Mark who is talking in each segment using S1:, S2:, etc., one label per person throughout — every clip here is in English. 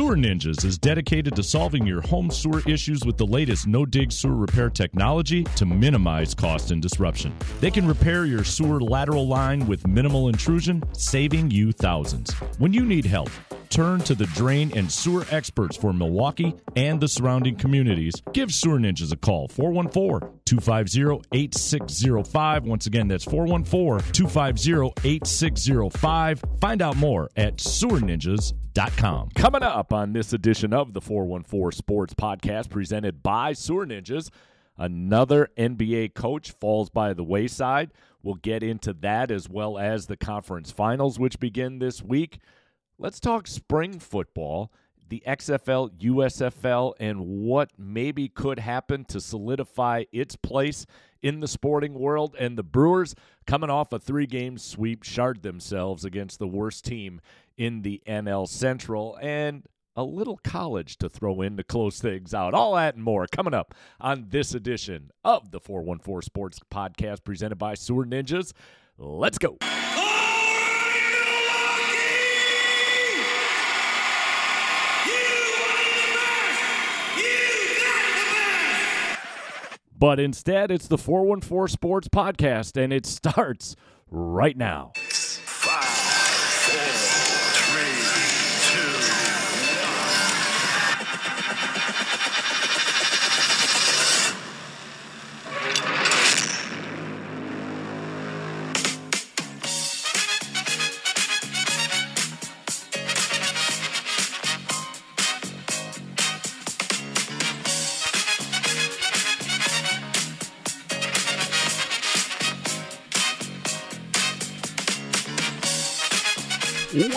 S1: Sewer Ninjas is dedicated to solving your home sewer issues with the latest no dig sewer repair technology to minimize cost and disruption. They can repair your sewer lateral line with minimal intrusion, saving you thousands. When you need help, turn to the drain and sewer experts for Milwaukee and the surrounding communities. Give Sewer Ninjas a call 414 250 8605. Once again, that's 414 250 8605. Find out more at sewerninjas.com.
S2: Coming up on this edition of the 414 Sports Podcast presented by Sewer Ninjas, another NBA coach falls by the wayside. We'll get into that as well as the conference finals, which begin this week. Let's talk spring football, the XFL, USFL, and what maybe could happen to solidify its place in the sporting world. And the Brewers, coming off a three game sweep, shard themselves against the worst team in the NL Central. And a little college to throw in to close things out. All that and more coming up on this edition of the 414 Sports Podcast presented by Sewer Ninjas. Let's go. But instead, it's the 414 Sports Podcast, and it starts right now.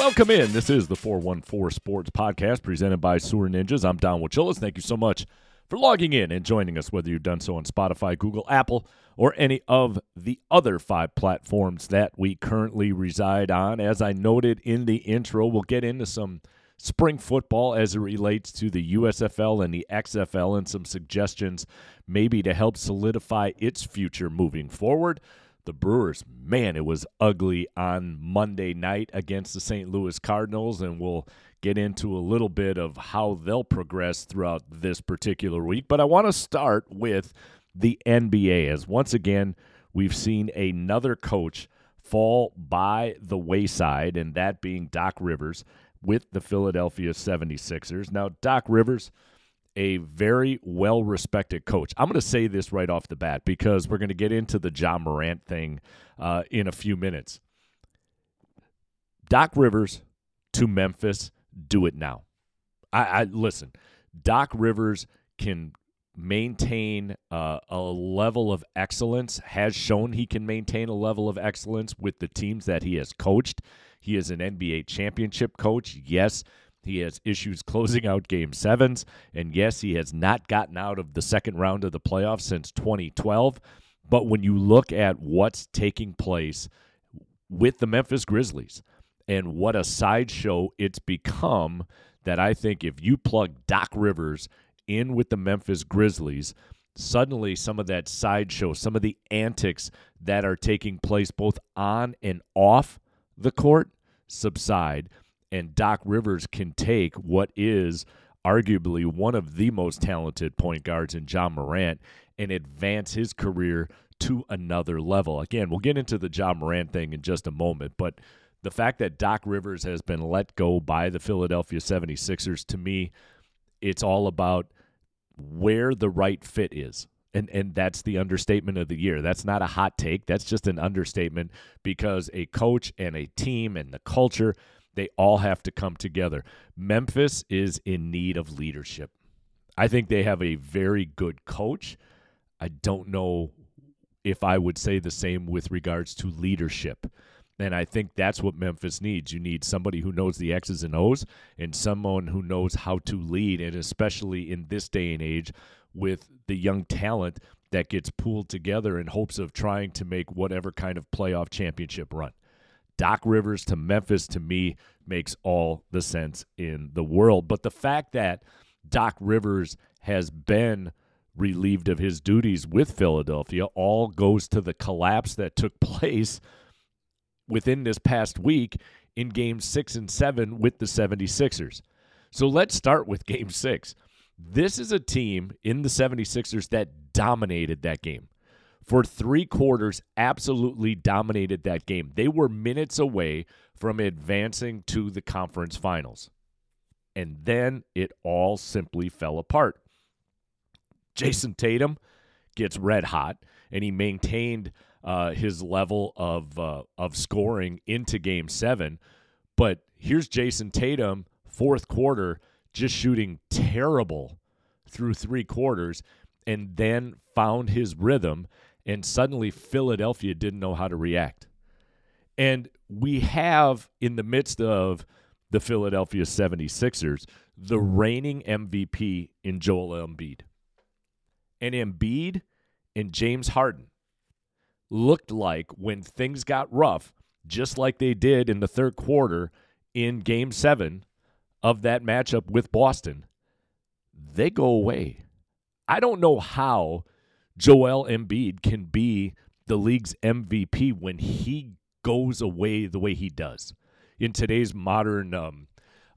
S2: Welcome in. This is the 414 Sports Podcast presented by Sewer Ninjas. I'm Don Wojczulis. Thank you so much for logging in and joining us, whether you've done so on Spotify, Google, Apple, or any of the other five platforms that we currently reside on. As I noted in the intro, we'll get into some spring football as it relates to the USFL and the XFL and some suggestions maybe to help solidify its future moving forward the Brewers, man, it was ugly on Monday night against the St. Louis Cardinals, and we'll get into a little bit of how they'll progress throughout this particular week. But I want to start with the NBA, as once again, we've seen another coach fall by the wayside, and that being Doc Rivers with the Philadelphia 76ers. Now, Doc Rivers a very well respected coach. I'm going to say this right off the bat because we're going to get into the Ja Morant thing uh, in a few minutes. Doc Rivers to Memphis, do it now. I, I listen. Doc Rivers can maintain uh, a level of excellence. Has shown he can maintain a level of excellence with the teams that he has coached. He is an NBA championship coach. Yes, he has issues closing out game sevens. And yes, he has not gotten out of the second round of the playoffs since 2012. But when you look at what's taking place with the Memphis Grizzlies and what a sideshow it's become, that I think if you plug Doc Rivers in with the Memphis Grizzlies, suddenly some of that sideshow, some of the antics that are taking place both on and off the court subside and Doc Rivers can take what is arguably one of the most talented point guards in Ja Morant and advance his career to another level. Again, we'll get into the Ja Morant thing in just a moment, but the fact that Doc Rivers has been let go by the Philadelphia 76ers to me it's all about where the right fit is. And and that's the understatement of the year. That's not a hot take. That's just an understatement because a coach and a team and the culture they all have to come together. Memphis is in need of leadership. I think they have a very good coach. I don't know if I would say the same with regards to leadership. And I think that's what Memphis needs. You need somebody who knows the X's and O's and someone who knows how to lead. And especially in this day and age with the young talent that gets pooled together in hopes of trying to make whatever kind of playoff championship run. Doc Rivers to Memphis to me makes all the sense in the world. But the fact that Doc Rivers has been relieved of his duties with Philadelphia all goes to the collapse that took place within this past week in game 6 and 7 with the 76ers. So let's start with game six. This is a team in the 76ers that dominated that game. For three quarters, absolutely dominated that game. They were minutes away from advancing to the conference finals. And then it all simply fell apart. Jayson Tatum gets red hot, and he maintained uh, his level of uh, of scoring into Game Seven. But here's Jayson Tatum, fourth quarter, just shooting terrible through three quarters, and then found his rhythm. And suddenly, Philadelphia didn't know how to react. And we have, in the midst of the Philadelphia 76ers, the mm-hmm. reigning MVP in Joel Embiid. And Embiid and James Harden looked like when things got rough, just like they did in the third quarter in game seven of that matchup with Boston, they go away. I don't know how Joel Embiid can be the league's MVP when he goes away the way he does. In today's modern um,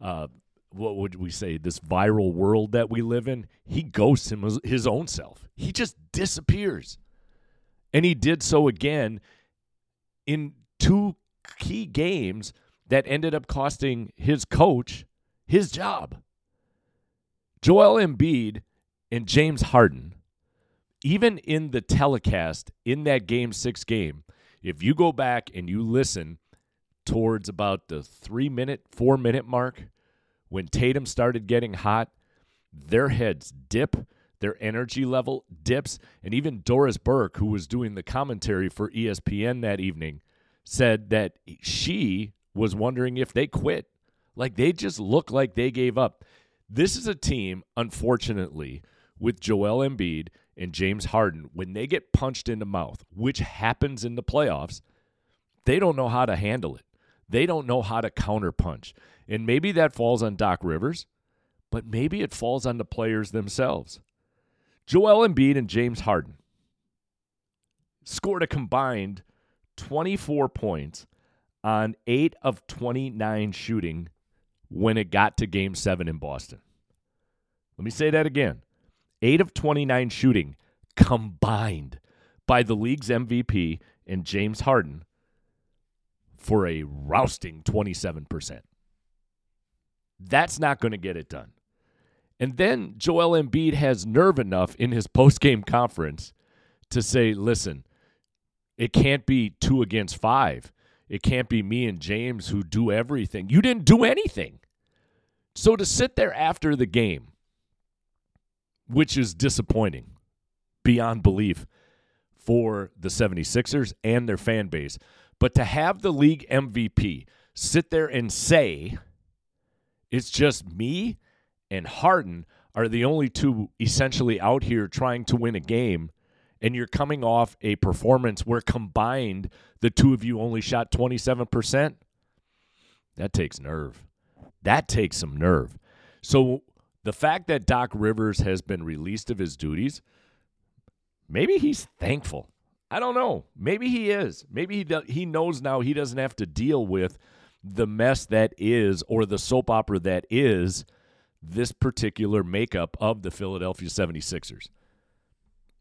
S2: uh, what would we say this viral world that we live in he ghosts him his own self. He just disappears. And he did so again in two key games that ended up costing his coach his job. Joel embiid and james harden even in the telecast in that game six game if you go back and you listen towards about the three minute, four minute mark, when Tatum started getting hot, their heads dip, their energy level dips. And even Doris Burke, who was doing the commentary for ESPN that evening, said that she was wondering if they quit. Like they just look like they gave up. This is a team, unfortunately, with Joel Embiid and James Harden, when they get punched in the mouth, which happens in the playoffs, they don't know how to handle it. They don't know how to counterpunch. And maybe that falls on Doc Rivers, but maybe it falls on the players themselves. Joel Embiid and James Harden scored a combined 24 points on 8 of 29 shooting when it got to game 7 in Boston. Let me say that again. 8 of 29 shooting combined by the league's MVP and James Harden for a rousting 27%. That's not going to get it done. And then Joel Embiid has nerve enough in his post-game conference to say, "Listen, it can't be 2 against 5. It can't be me and James who do everything. You didn't do anything." So to sit there after the game which is disappointing beyond belief for the 76ers and their fan base. But to have the league MVP sit there and say, it's just me and Harden are the only two essentially out here trying to win a game, and you're coming off a performance where combined the two of you only shot 27%, that takes nerve. That takes some nerve. So the fact that Doc Rivers has been released of his duties, maybe he's thankful. I don't know. Maybe he is. Maybe he do, he knows now he doesn't have to deal with the mess that is or the soap opera that is this particular makeup of the Philadelphia 76ers.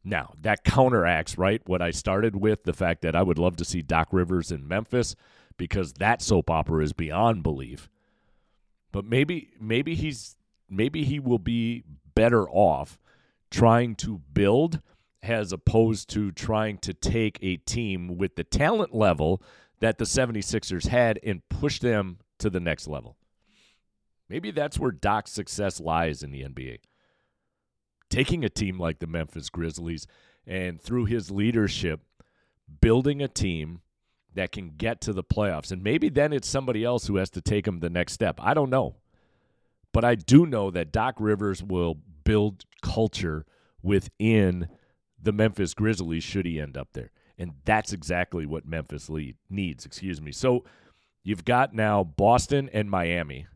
S2: Now, that counteracts, right, what I started with the fact that I would love to see Doc Rivers in Memphis because that soap opera is beyond belief. But maybe maybe he's maybe he will be better off trying to build as opposed to trying to take a team with the talent level that the 76ers had and push them to the next level. Maybe that's where Doc's success lies in the NBA. Taking a team like the Memphis Grizzlies and through his leadership, building a team that can get to the playoffs. And maybe then it's somebody else who has to take them the next step. I don't know. But I do know that Doc Rivers will build culture within the Memphis Grizzlies should he end up there. And that's exactly what Memphis lead needs, excuse me. So you've got now Boston and Miami.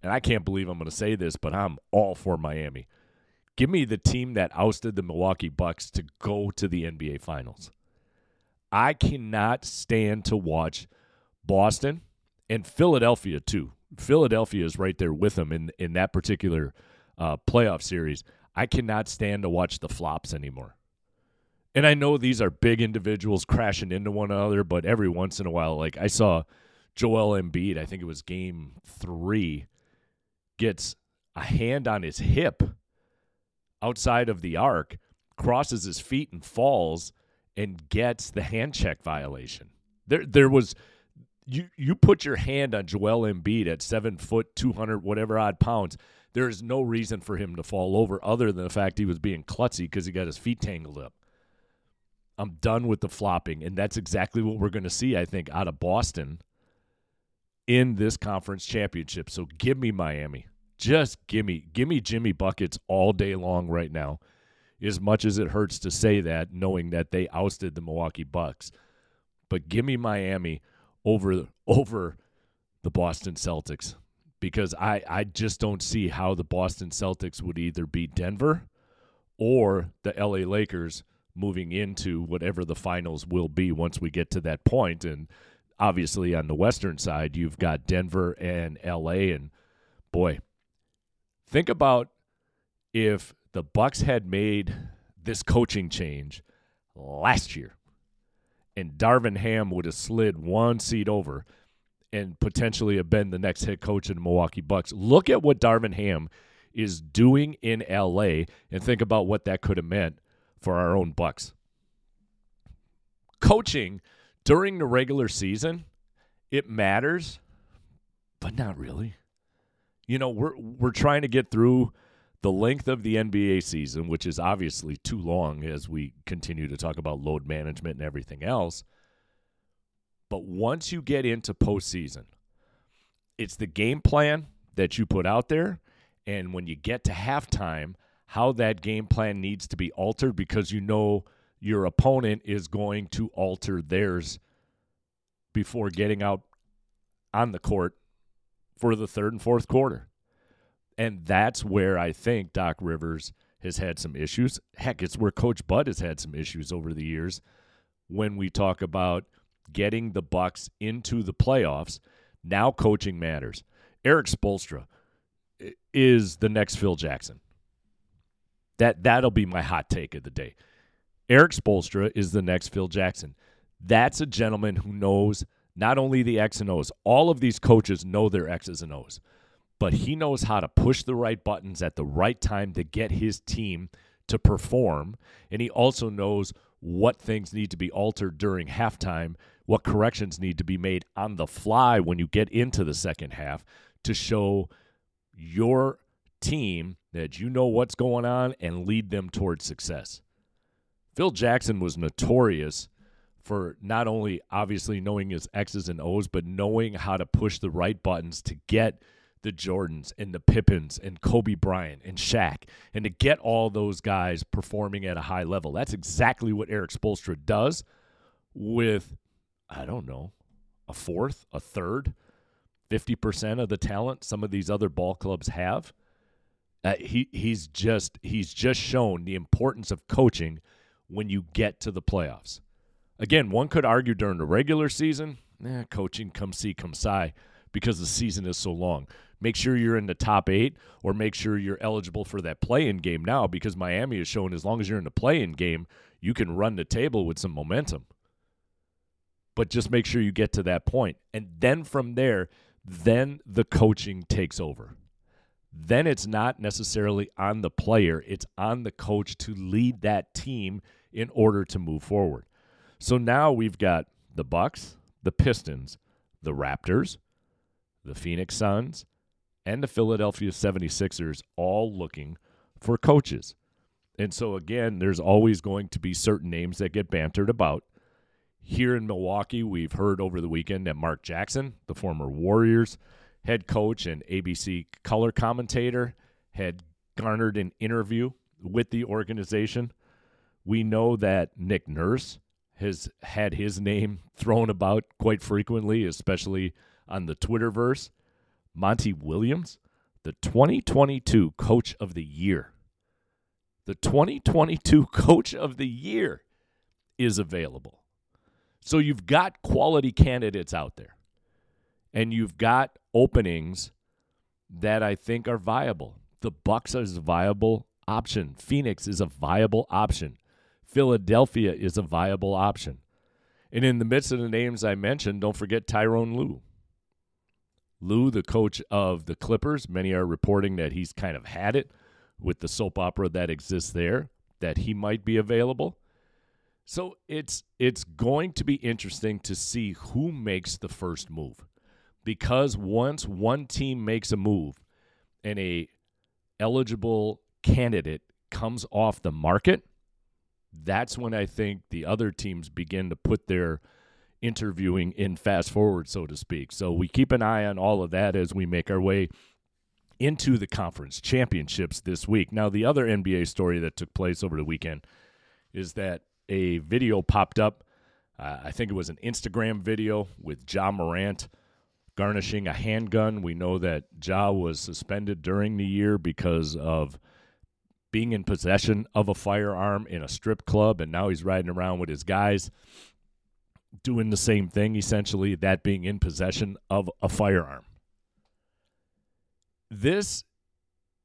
S2: And I can't believe I'm going to say this, but I'm all for Miami. Give me the team that ousted the Milwaukee Bucks to go to the NBA Finals. I cannot stand to watch Boston and Philadelphia too Philadelphia is right there with them in in that particular uh, playoff series. I cannot stand to watch the flops anymore. And I know these are big individuals crashing into one another, but every once in a while, like I saw Joel Embiid, I think it was game three, gets a hand on his hip outside of the arc, crosses his feet and falls and gets the hand check violation. There there was you you put your hand on Joel Embiid at seven foot two hundred whatever odd pounds. There is no reason for him to fall over other than the fact he was being klutzy because he got his feet tangled up. I'm done with the flopping, and that's exactly what we're going to see, I think, out of Boston in this conference championship. So give me Miami. Just give me give me Jimmy buckets all day long right now. As much as it hurts to say that, knowing that they ousted the Milwaukee Bucks, but give me Miami over over the Boston Celtics because I I just don't see how the Boston Celtics would either beat Denver or the LA Lakers moving into whatever the finals will be once we get to that point. And obviously on the western side you've got Denver and LA and boy think about if the Bucks had made this coaching change last year and Darvin Ham would have slid one seat over and potentially have been the next head coach of the Milwaukee Bucks. Look at what Darvin Ham is doing in LA and think about what that could have meant for our own Bucks. Coaching during the regular season, it matters, but not really. You know, we're we're trying to get through the length of the NBA season, which is obviously too long as we continue to talk about load management and everything else. But once you get into postseason, it's the game plan that you put out there. And when you get to halftime, how that game plan needs to be altered because you know your opponent is going to alter theirs before getting out on the court for the third and fourth quarter. And that's where I think Doc Rivers has had some issues. Heck, it's where Coach Bud has had some issues over the years when we talk about getting the Bucks into the playoffs. Now coaching matters. Erik Spoelstra is the next Phil Jackson. That that'll be my hot take of the day. Erik Spoelstra is the next Phil Jackson. That's a gentleman who knows not only the X and O's. All of these coaches know their X's and O's, but he knows how to push the right buttons at the right time to get his team to perform, and he also knows what things need to be altered during halftime, what corrections need to be made on the fly when you get into the second half to show your team that you know what's going on and lead them towards success. Phil Jackson was notorious for not only obviously knowing his X's and O's, but knowing how to push the right buttons to get the Jordans and the Pippins and Kobe Bryant and Shaq and to get all those guys performing at a high level. That's exactly what Erik Spoelstra does with, I don't know, a fourth, a third, 50% of the talent some of these other ball clubs have. Uh, he he's just he's just shown the importance of coaching when you get to the playoffs. Again, one could argue during the regular season, eh, coaching come see come see because the season is so long. Make sure you're in the top eight, or make sure you're eligible for that play-in game now, because Miami has shown as long as you're in the play-in game, you can run the table with some momentum. But just make sure you get to that point, and then from there, then the coaching takes over then it's not necessarily on the player, it's on the coach to lead that team in order to move forward. So now we've got the Bucks, the Pistons, the Raptors, the Phoenix Suns, and the Philadelphia 76ers all looking for coaches. And so again, there's always going to be certain names that get bantered about. Here in Milwaukee, we've heard over the weekend that Mark Jackson, the former Warriors head coach and ABC color commentator, had garnered an interview with the organization. We know that Nick Nurse has had his name thrown about quite frequently, especially on the Twitterverse. Monty Williams, the 2022 Coach of the Year. The 2022 Coach of the Year is available. So you've got quality candidates out there. And you've got openings that I think are viable. The Bucks is a viable option. Phoenix is a viable option. Philadelphia is a viable option. And in the midst of the names I mentioned, don't forget Tyronn Lue. Lue, the coach of the Clippers, many are reporting that he's kind of had it with the soap opera that exists there, that he might be available. So it's it's going to be interesting to see who makes the first move. Because once one team makes a move and a eligible candidate comes off the market, that's when I think the other teams begin to put their interviewing in fast forward, so to speak. So we keep an eye on all of that as we make our way into the conference championships this week. Now, the other NBA story that took place over the weekend is that a video popped up. Uh, I think it was an Instagram video with Ja Morant garnishing a handgun. We know that Ja was suspended during the year because of being in possession of a firearm in a strip club, and now he's riding around with his guys doing the same thing, essentially, that being in possession of a firearm. This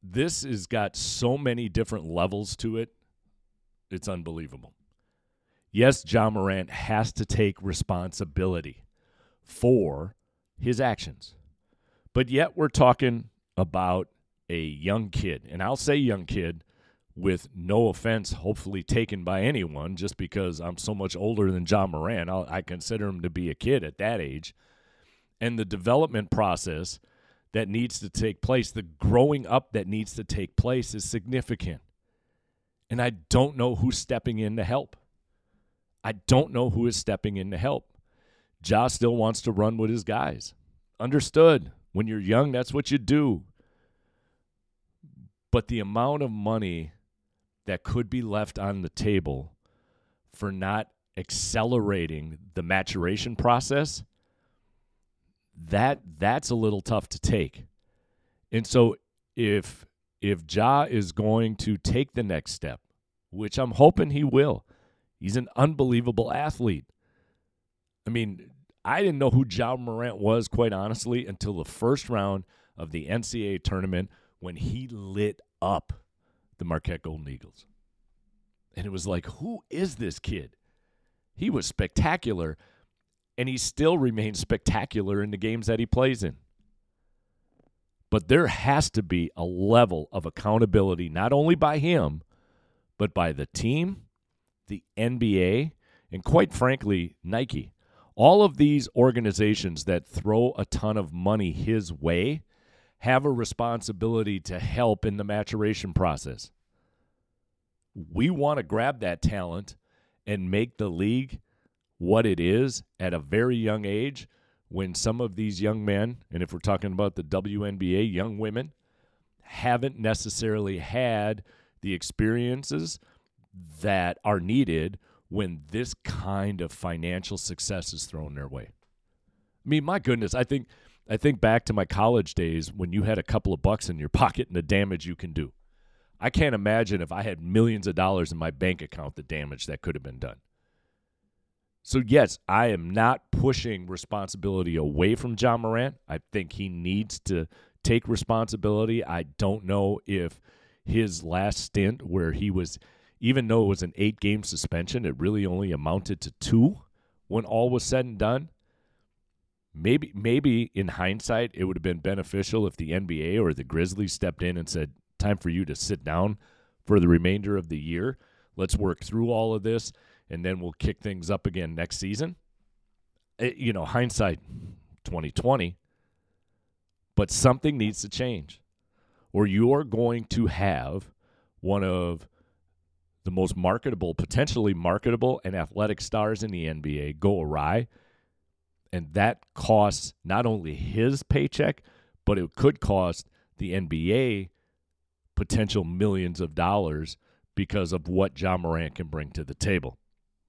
S2: this has got so many different levels to it. It's unbelievable. Yes, Ja Morant has to take responsibility for his actions. But yet we're talking about a young kid. And I'll say young kid with no offense, hopefully taken by anyone, just because I'm so much older than John Moran. I'll, I consider him to be a kid at that age. And the development process that needs to take place, the growing up that needs to take place is significant. And I don't know who's stepping in to help. I don't know who is stepping in to help. Ja still wants to run with his guys. Understood. When you're young, that's what you do. But the amount of money that could be left on the table for not accelerating the maturation process that that's a little tough to take. And so if if Ja is going to take the next step, which I'm hoping he will, he's an unbelievable athlete. I mean, I didn't know who Ja Morant was, quite honestly, until the first round of the NCAA tournament when he lit up the Marquette Golden Eagles. And it was like, who is this kid? He was spectacular, and he still remains spectacular in the games that he plays in. But there has to be a level of accountability, not only by him, but by the team, the NBA, and quite frankly, Nike. All of these organizations that throw a ton of money his way have a responsibility to help in the maturation process we want to grab that talent and make the league what it is at a very young age when some of these young men, and if we're talking about the WNBA, young women, haven't necessarily had the experiences that are needed when this kind of financial success is thrown their way. I mean, my goodness, I think I think back to my college days when you had a couple of bucks in your pocket and the damage you can do. I can't imagine if I had millions of dollars in my bank account the damage that could have been done. So, yes, I am not pushing responsibility away from Ja Morant. I think he needs to take responsibility. I don't know if his last stint, where he was, even though it was an eight game suspension, it really only amounted to two when all was said and done. Maybe, maybe in hindsight, it would have been beneficial if the NBA or the Grizzlies stepped in and said, time for you to sit down for the remainder of the year. Let's work through all of this, and then we'll kick things up again next season. It, eh, you know, hindsight 2020, but something needs to change, or you're going to have one of the most marketable, potentially marketable, and athletic stars in the NBA go awry. And that costs not only his paycheck, but it could cost the NBA potential millions of dollars because of what Ja Morant can bring to the table.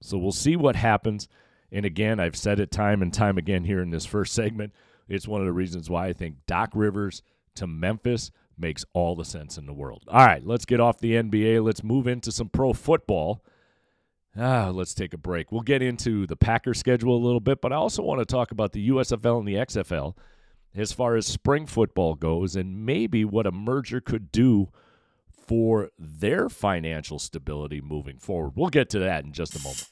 S2: So we'll see what happens. And again, I've said it time and time again here in this first segment. It's one of the reasons why I think Doc Rivers to Memphis makes all the sense in the world. All right, let's get off the NBA. Let's move into some pro football. Ah, let's take a break. We'll get into the Packer schedule a little bit, but I also want to talk about the USFL and the XFL as far as spring football goes and maybe what a merger could do for their financial stability moving forward. We'll get to that in just a moment.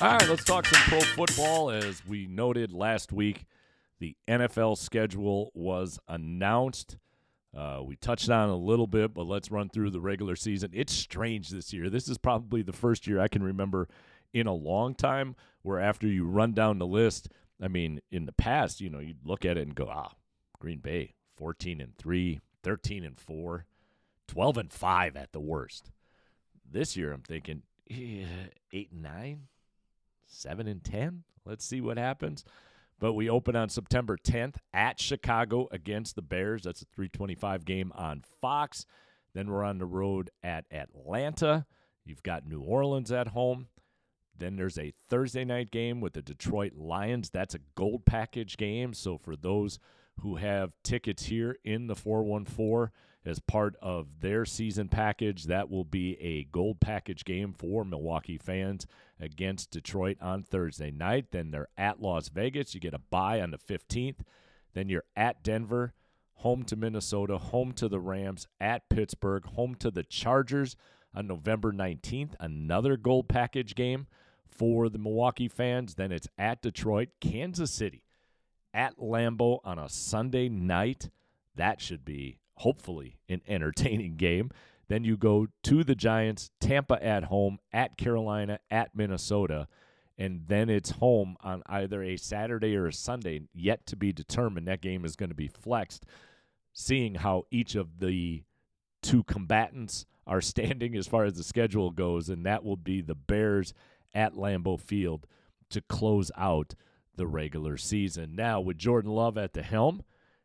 S2: All right, let's talk some pro football. As we noted last week, the NFL schedule was announced. Uh, we touched on a little bit, but let's run through the regular season. It's strange this year. This is probably the first year I can remember in a long time where after you run down the list, I mean, in the past, you know, you'd look at it and go, ah, Green Bay, 14 and 3, 13 and 4, 12 and 5 at the worst. This year, I'm thinking, 8 and 9, 7 and 10. Let's see what happens. But we open on September 10th at Chicago against the Bears. That's a 325 game on Fox. Then we're on the road at Atlanta. You've got New Orleans at home. Then there's a Thursday night game with the Detroit Lions. That's a gold package game. So for those who have tickets here in the 414 as part of their season package, that will be a gold package game for Milwaukee fans against Detroit on Thursday night. Then they're at Las Vegas. You get a bye on the 15th. Then you're at Denver, home to Minnesota, home to the Rams, at Pittsburgh, home to the Chargers on November 19th. Another gold package game for the Milwaukee fans. Then it's at Detroit, Kansas City, at Lambeau on a Sunday night. That should be, hopefully, an entertaining game. Then you go to the Giants, Tampa at home, at Carolina, at Minnesota, and then it's home on either a Saturday or a Sunday, yet to be determined. That game is going to be flexed, seeing how each of the two combatants are standing as far as the schedule goes, and that will be the Bears at Lambeau Field to close out the regular season. Now, with Jordan Love at the helm,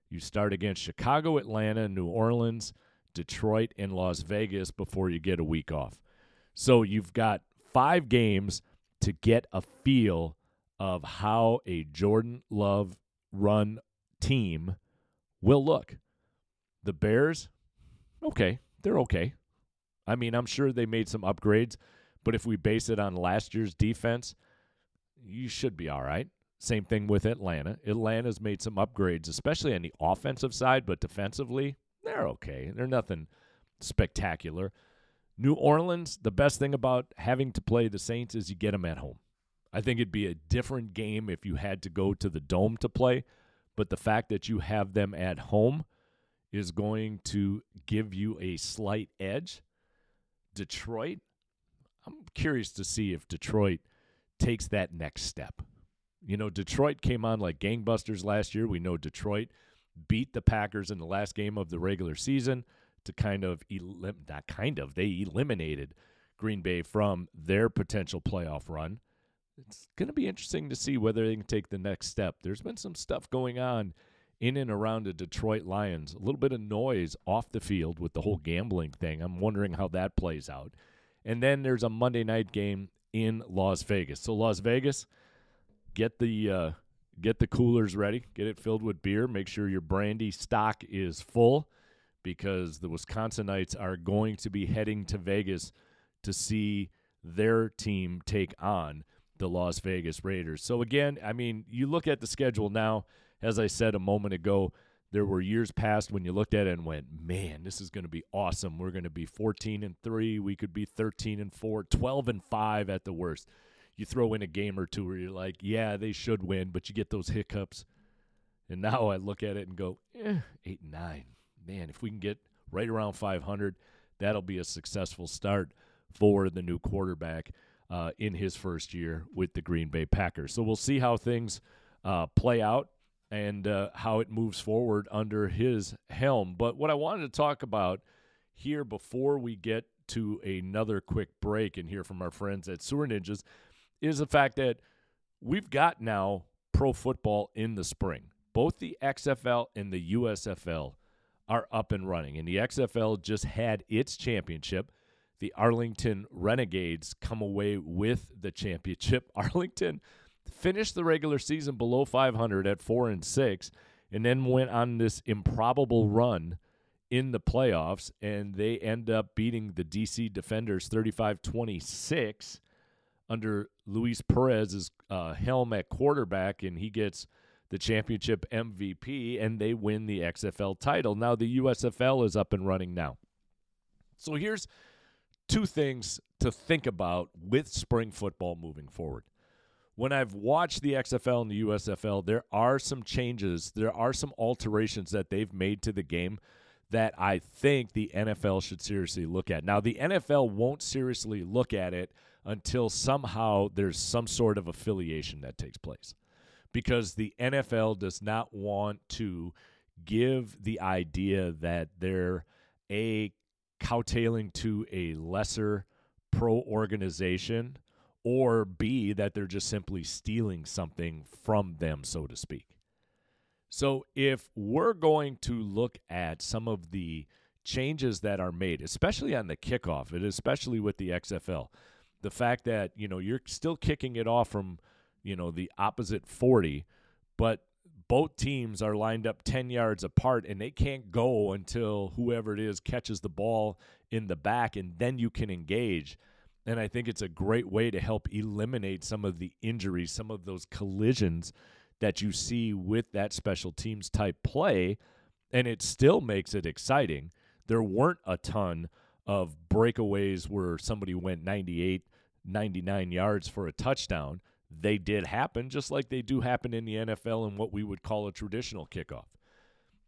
S2: you start against Chicago, Atlanta, New Orleans, Detroit, and Las Vegas before you get a week off. So you've got five games to get a feel of how a Jordan Love run team will look. The Bears, okay, they're okay. I mean, I'm sure they made some upgrades, but if we base it on last year's defense, you should be all right. Same thing with Atlanta. Atlanta's made some upgrades, especially on the offensive side, but defensively, they're okay. They're nothing spectacular. New Orleans, the best thing about having to play the Saints is you get them at home. I think it'd be a different game if you had to go to the dome to play, but the fact that you have them at home is going to give you a slight edge. Detroit, I'm curious to see if Detroit takes that next step. You know, Detroit came on like gangbusters last year. We know Detroit beat the Packers in the last game of the regular season to kind of elim- not kind of they eliminated Green Bay from their potential playoff run. It's going to be interesting to see whether they can take the next step. There's been some stuff going on in and around the Detroit Lions. A little bit of noise off the field with the whole gambling thing. I'm wondering how that plays out. And then there's a Monday night game in Las Vegas. So Las Vegas, get the uh, get the coolers ready, get it filled with beer. Make sure your brandy stock is full because the Wisconsinites are going to be heading to Vegas to see their team take on the Las Vegas Raiders. So again, I mean, you look at the schedule now, as I said a moment ago, there were years past when you looked at it and went, "Man, this is going to be awesome. We're going to be 14 and 3, we could be 13 and 4, 12 and 5 at the worst." You throw in a game or two where you're like, "Yeah, they should win," but you get those hiccups. And now I look at it and go, eh, 8 and 9 man, if we can get right around 500, that'll be a successful start for the new quarterback uh, in his first year with the Green Bay Packers. So we'll see how things uh, play out and uh, how it moves forward under his helm. But what I wanted to talk about here before we get to another quick break and hear from our friends at Sewer Ninjas is the fact that we've got now pro football in the spring. Both the XFL and the USFL are up and running. And the XFL just had its championship. the Arlington Renegades come away with the championship. Arlington finished the regular season below 500 at 4 and 6 and then went on this improbable run in the playoffs and they end up beating the DC Defenders 35-26 under Luis Perez's uh, helm at quarterback and he gets the championship MVP and they win the XFL title. Now the USFL is up and running now. So here's two things to think about with spring football moving forward. When I've watched the XFL and the USFL, there are some changes, there are some alterations that they've made to the game that I think the NFL should seriously look at. Now, the NFL won't seriously look at it until somehow there's some sort of affiliation that takes place because the NFL does not want to give the idea that they're a cowtailing to a lesser pro organization or B, that they're just simply stealing something from them, so to speak. So if we're going to look at some of the changes that are made, especially on the kickoff, and especially with the XFL, the fact that, you know, you're still kicking it off from, you know, the opposite 40, but both teams are lined up 10 yards apart and they can't go until whoever it is catches the ball in the back and then you can engage. And I think it's a great way to help eliminate some of the injuries, some of those collisions that you see with that special teams type play. And it still makes it exciting. There weren't a ton of breakaways where somebody went 98, 99 yards for a touchdown. They did happen, just like they do happen in the NFL in what we would call a traditional kickoff.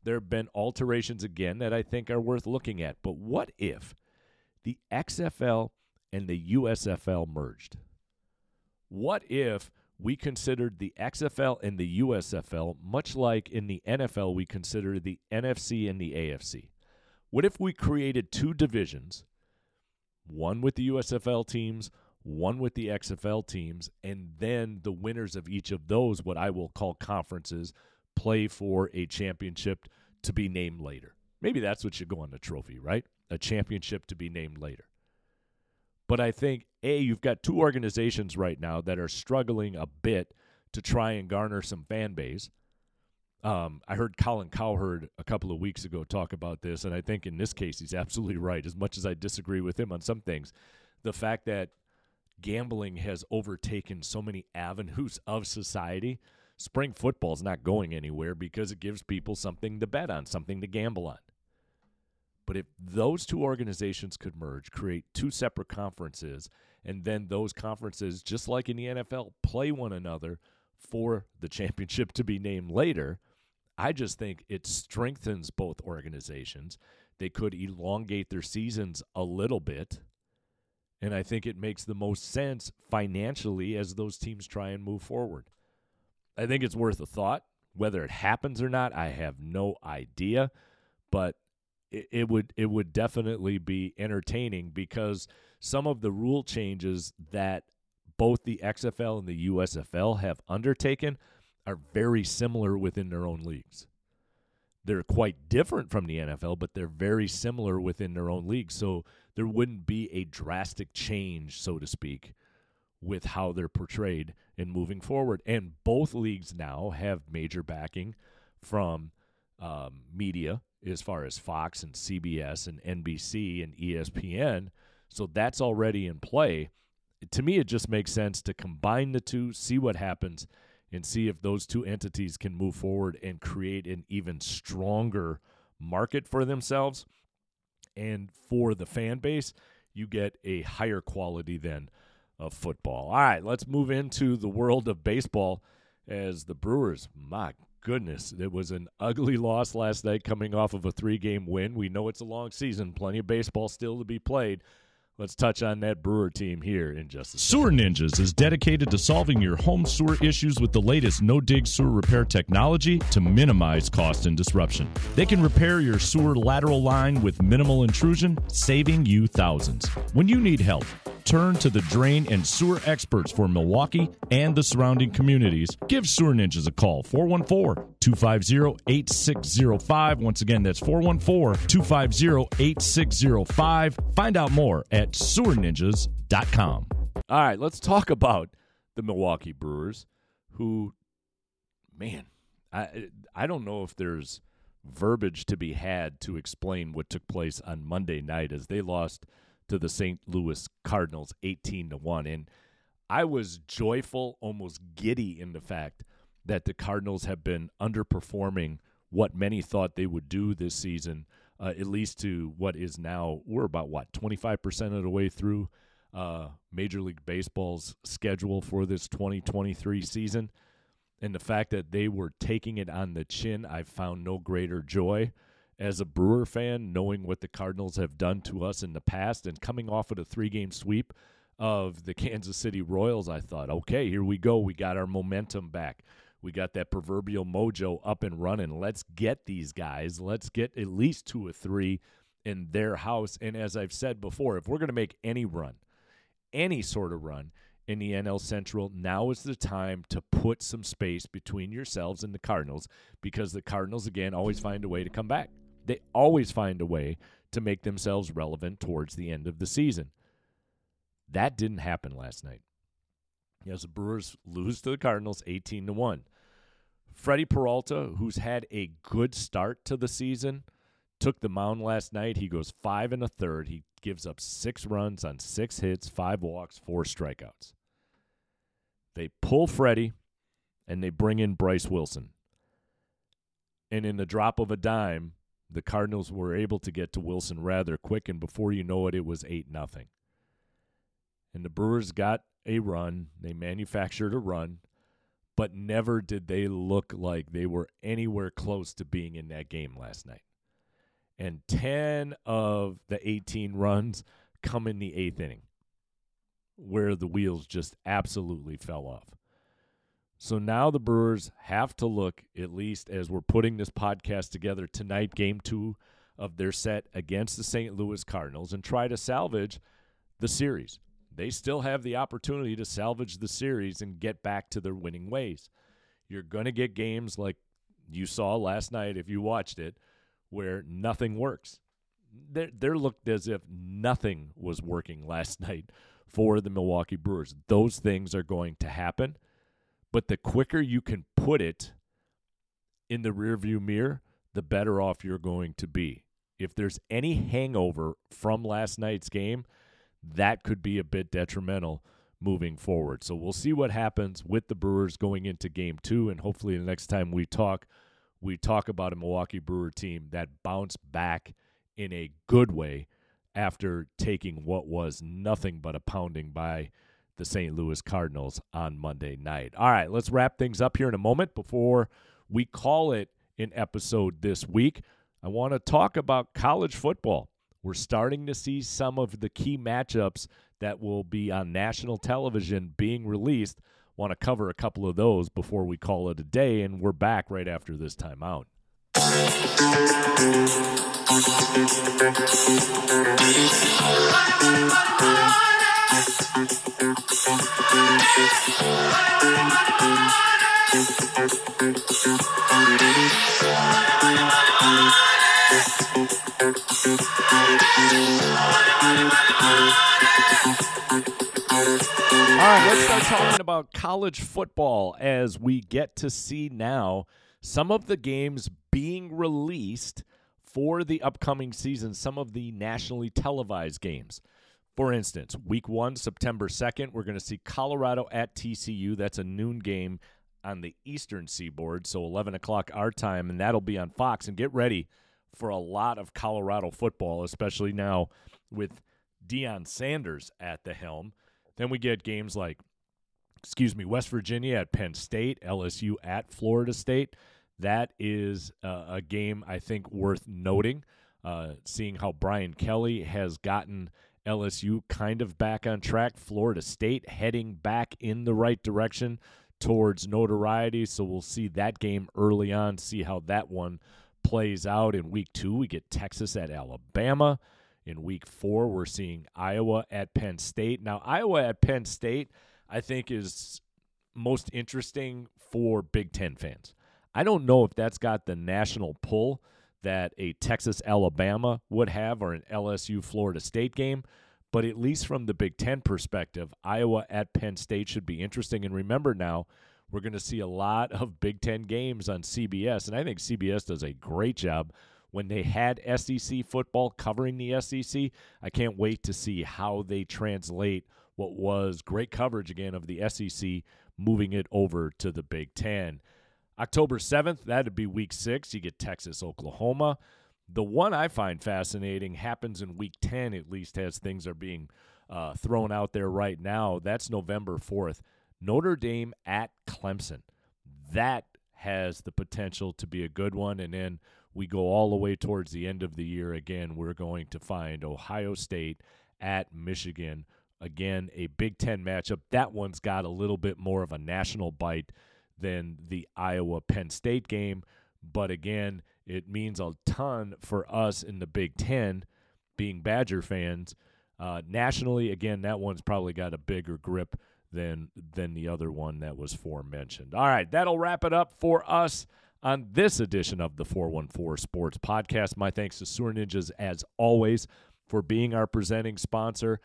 S2: There have been alterations again that I think are worth looking at. But what if the XFL and the USFL merged? What if we considered the XFL and the USFL much like in the NFL we consider the NFC and the AFC? What if we created two divisions, one with the USFL teams, one with the XFL teams, and then the winners of each of those, what I will call conferences, play for a championship to be named later. Maybe that's what should go on the trophy, right? A championship to be named later. But I think, A, you've got two organizations right now that are struggling a bit to try and garner some fan base. Um, I heard Colin Cowherd a couple of weeks ago talk about this, and I think in this case he's absolutely right. As much as I disagree with him on some things, the fact that gambling has overtaken so many avenues of society, spring football is not going anywhere because it gives people something to bet on, something to gamble on. But if those two organizations could merge, create two separate conferences, and then those conferences, just like in the NFL, play one another for the championship to be named later, I just think it strengthens both organizations. They could elongate their seasons a little bit. And I think it makes the most sense financially as those teams try and move forward. I think it's worth a thought. Whether it happens or not, I have no idea. But it, it would it would definitely be entertaining because some of the rule changes that both the XFL and the USFL have undertaken are very similar within their own leagues. They're quite different from the NFL, but they're very similar within their own leagues. So there wouldn't be a drastic change, so to speak, with how they're portrayed in moving forward. And both leagues now have major backing from um, media as far as Fox and CBS and NBC and ESPN. So that's already in play. To me, it just makes sense to combine the two, see what happens, and see if those two entities can move forward and create an even stronger market for themselves. And for the fan base, you get a higher quality then of football. All right, let's move into the world of baseball as the Brewers, my goodness, it was an ugly loss last night coming off of a three game win. We know it's a long season, plenty of baseball still to be played. Let's touch on that Brewer team here in just a
S1: Sewer Ninjas is dedicated to solving your home sewer issues with the latest no dig sewer repair technology to minimize cost and disruption. They can repair your sewer lateral line with minimal intrusion, saving you thousands. When you need help, Turn to the drain and sewer experts for Milwaukee and the surrounding communities. Give Sewer Ninjas a call 414 250 8605. Once again, that's 414 250 8605. Find out more at sewerninjas.com.
S2: All right, let's talk about the Milwaukee Brewers, who, man, I I don't know if there's verbiage to be had to explain what took place on Monday night as they lost to the St. Louis Cardinals 18 to 1 and I was joyful, almost giddy in the fact that the Cardinals have been underperforming what many thought they would do this season, uh, at least to what is now, we're about what, 25% of the way through uh, Major League Baseball's schedule for this 2023 season. And the fact that they were taking it on the chin, I found no greater joy as a Brewer fan, knowing what the Cardinals have done to us in the past and coming off of a three game sweep of the Kansas City Royals, I thought, okay, here we go. We got our momentum back. We got that proverbial mojo up and running. Let's get these guys. Let's get at least two or three in their house. And as I've said before, if we're going to make any run, any sort of run in the NL Central, now is the time to put some space between yourselves and the Cardinals because the Cardinals, again, always find a way to come back. They always find a way to make themselves relevant towards the end of the season. That didn't happen last night. As the Brewers lose to the Cardinals 18 to 1. Freddy Peralta, who's had a good start to the season, took the mound last night. He goes five and a third. He gives up six runs on six hits, five walks, four strikeouts. They pull Freddy and they bring in Bryce Wilson. And in the drop of a dime, the Cardinals were able to get to Wilson rather quick, and before you know it, it was 8 nothing. And the Brewers got a run. They manufactured a run, but never did they look like they were anywhere close to being in that game last night. And 10 of the 18 runs come in the eighth inning, where the wheels just absolutely fell off. So now the Brewers have to look, at least as we're putting this podcast together tonight, game two of their set against the St. Louis Cardinals, and try to salvage the series. They still have the opportunity to salvage the series and get back to their winning ways. You're going to get games like you saw last night if you watched it, where nothing works. There, there looked as if nothing was working last night for the Milwaukee Brewers. Those things are going to happen but the quicker you can put it in the rearview mirror, the better off you're going to be. If there's any hangover from last night's game, that could be a bit detrimental moving forward. So we'll see what happens with the Brewers going into game two. And hopefully, the next time we talk, we talk about a Milwaukee Brewer team that bounced back in a good way after taking what was nothing but a pounding by the St. Louis Cardinals on Monday night. All right, let's wrap things up here in a moment before we call it an episode this week. I want to talk about college football. We're starting to see some of the key matchups that will be on national television being released. Want to cover a couple of those before we call it a day, and we're back right after this timeout. Start talking about college football as we get to see now some of the games being released for the upcoming season, some of the nationally televised games. For instance, week one, September 2nd, we're going to see Colorado at TCU. That's a noon game on the eastern seaboard, so 11 o'clock our time, and that'll be on Fox. And get ready for a lot of Colorado football, especially now with Deion Sanders at the helm. Then we get games like, excuse me, West Virginia at Penn State, LSU at Florida State. That is uh, a game I think worth noting, uh, seeing how Brian Kelly has gotten LSU kind of back on track. Florida State heading back in the right direction towards notoriety. So we'll see that game early on, see how that one plays out in week two. We get Texas at Alabama. In week four, we're seeing Iowa at Penn State. Now, Iowa at Penn State, I think, is most interesting for Big Ten fans. I don't know if that's got the national pull that a Texas Alabama would have or an LSU Florida State game, but at least from the Big Ten perspective, Iowa at Penn State should be interesting. And remember now, we're going to see a lot of Big Ten games on CBS, and I think CBS does a great job when they had SEC football covering the SEC. I can't wait to see how they translate what was great coverage again of the SEC, moving it over to the Big Ten. October 7th, that'd be week six. You get Texas, Oklahoma. The one I find fascinating happens in week 10, at least as things are being uh, thrown out there right now. That's November 4th. Notre Dame at Clemson. That has the potential to be a good one. And then we go all the way towards the end of the year. Again, we're going to find Ohio State at Michigan. Again, a Big Ten matchup. That one's got a little bit more of a national bite than the Iowa Penn State game. But again, it means a ton for us in the Big Ten, being Badger fans. Uh, nationally, again, that one's probably got a bigger grip than than the other one that was forementioned. All right, that'll wrap it up for us on this edition of the 414 Sports Podcast. My thanks to Sewer Ninjas as always for being our presenting sponsor.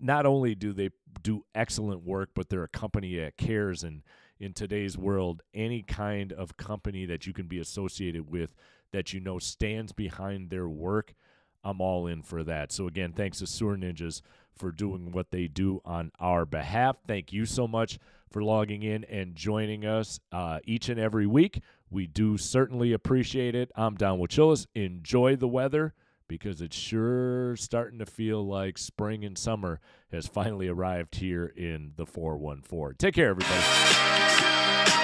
S2: Not only do they do excellent work, but they're a company that cares and in today's world, any kind of company that you can be associated with that you know stands behind their work, I'm all in for that. So, again, thanks to Sewer Ninjas for doing what they do on our behalf. Thank you so much for logging in and joining us uh, each and every week. We do certainly appreciate it. I'm Don Wojczulis. Enjoy the weather because it's sure starting to feel like spring and summer has finally arrived here in the 414. Take care, everybody.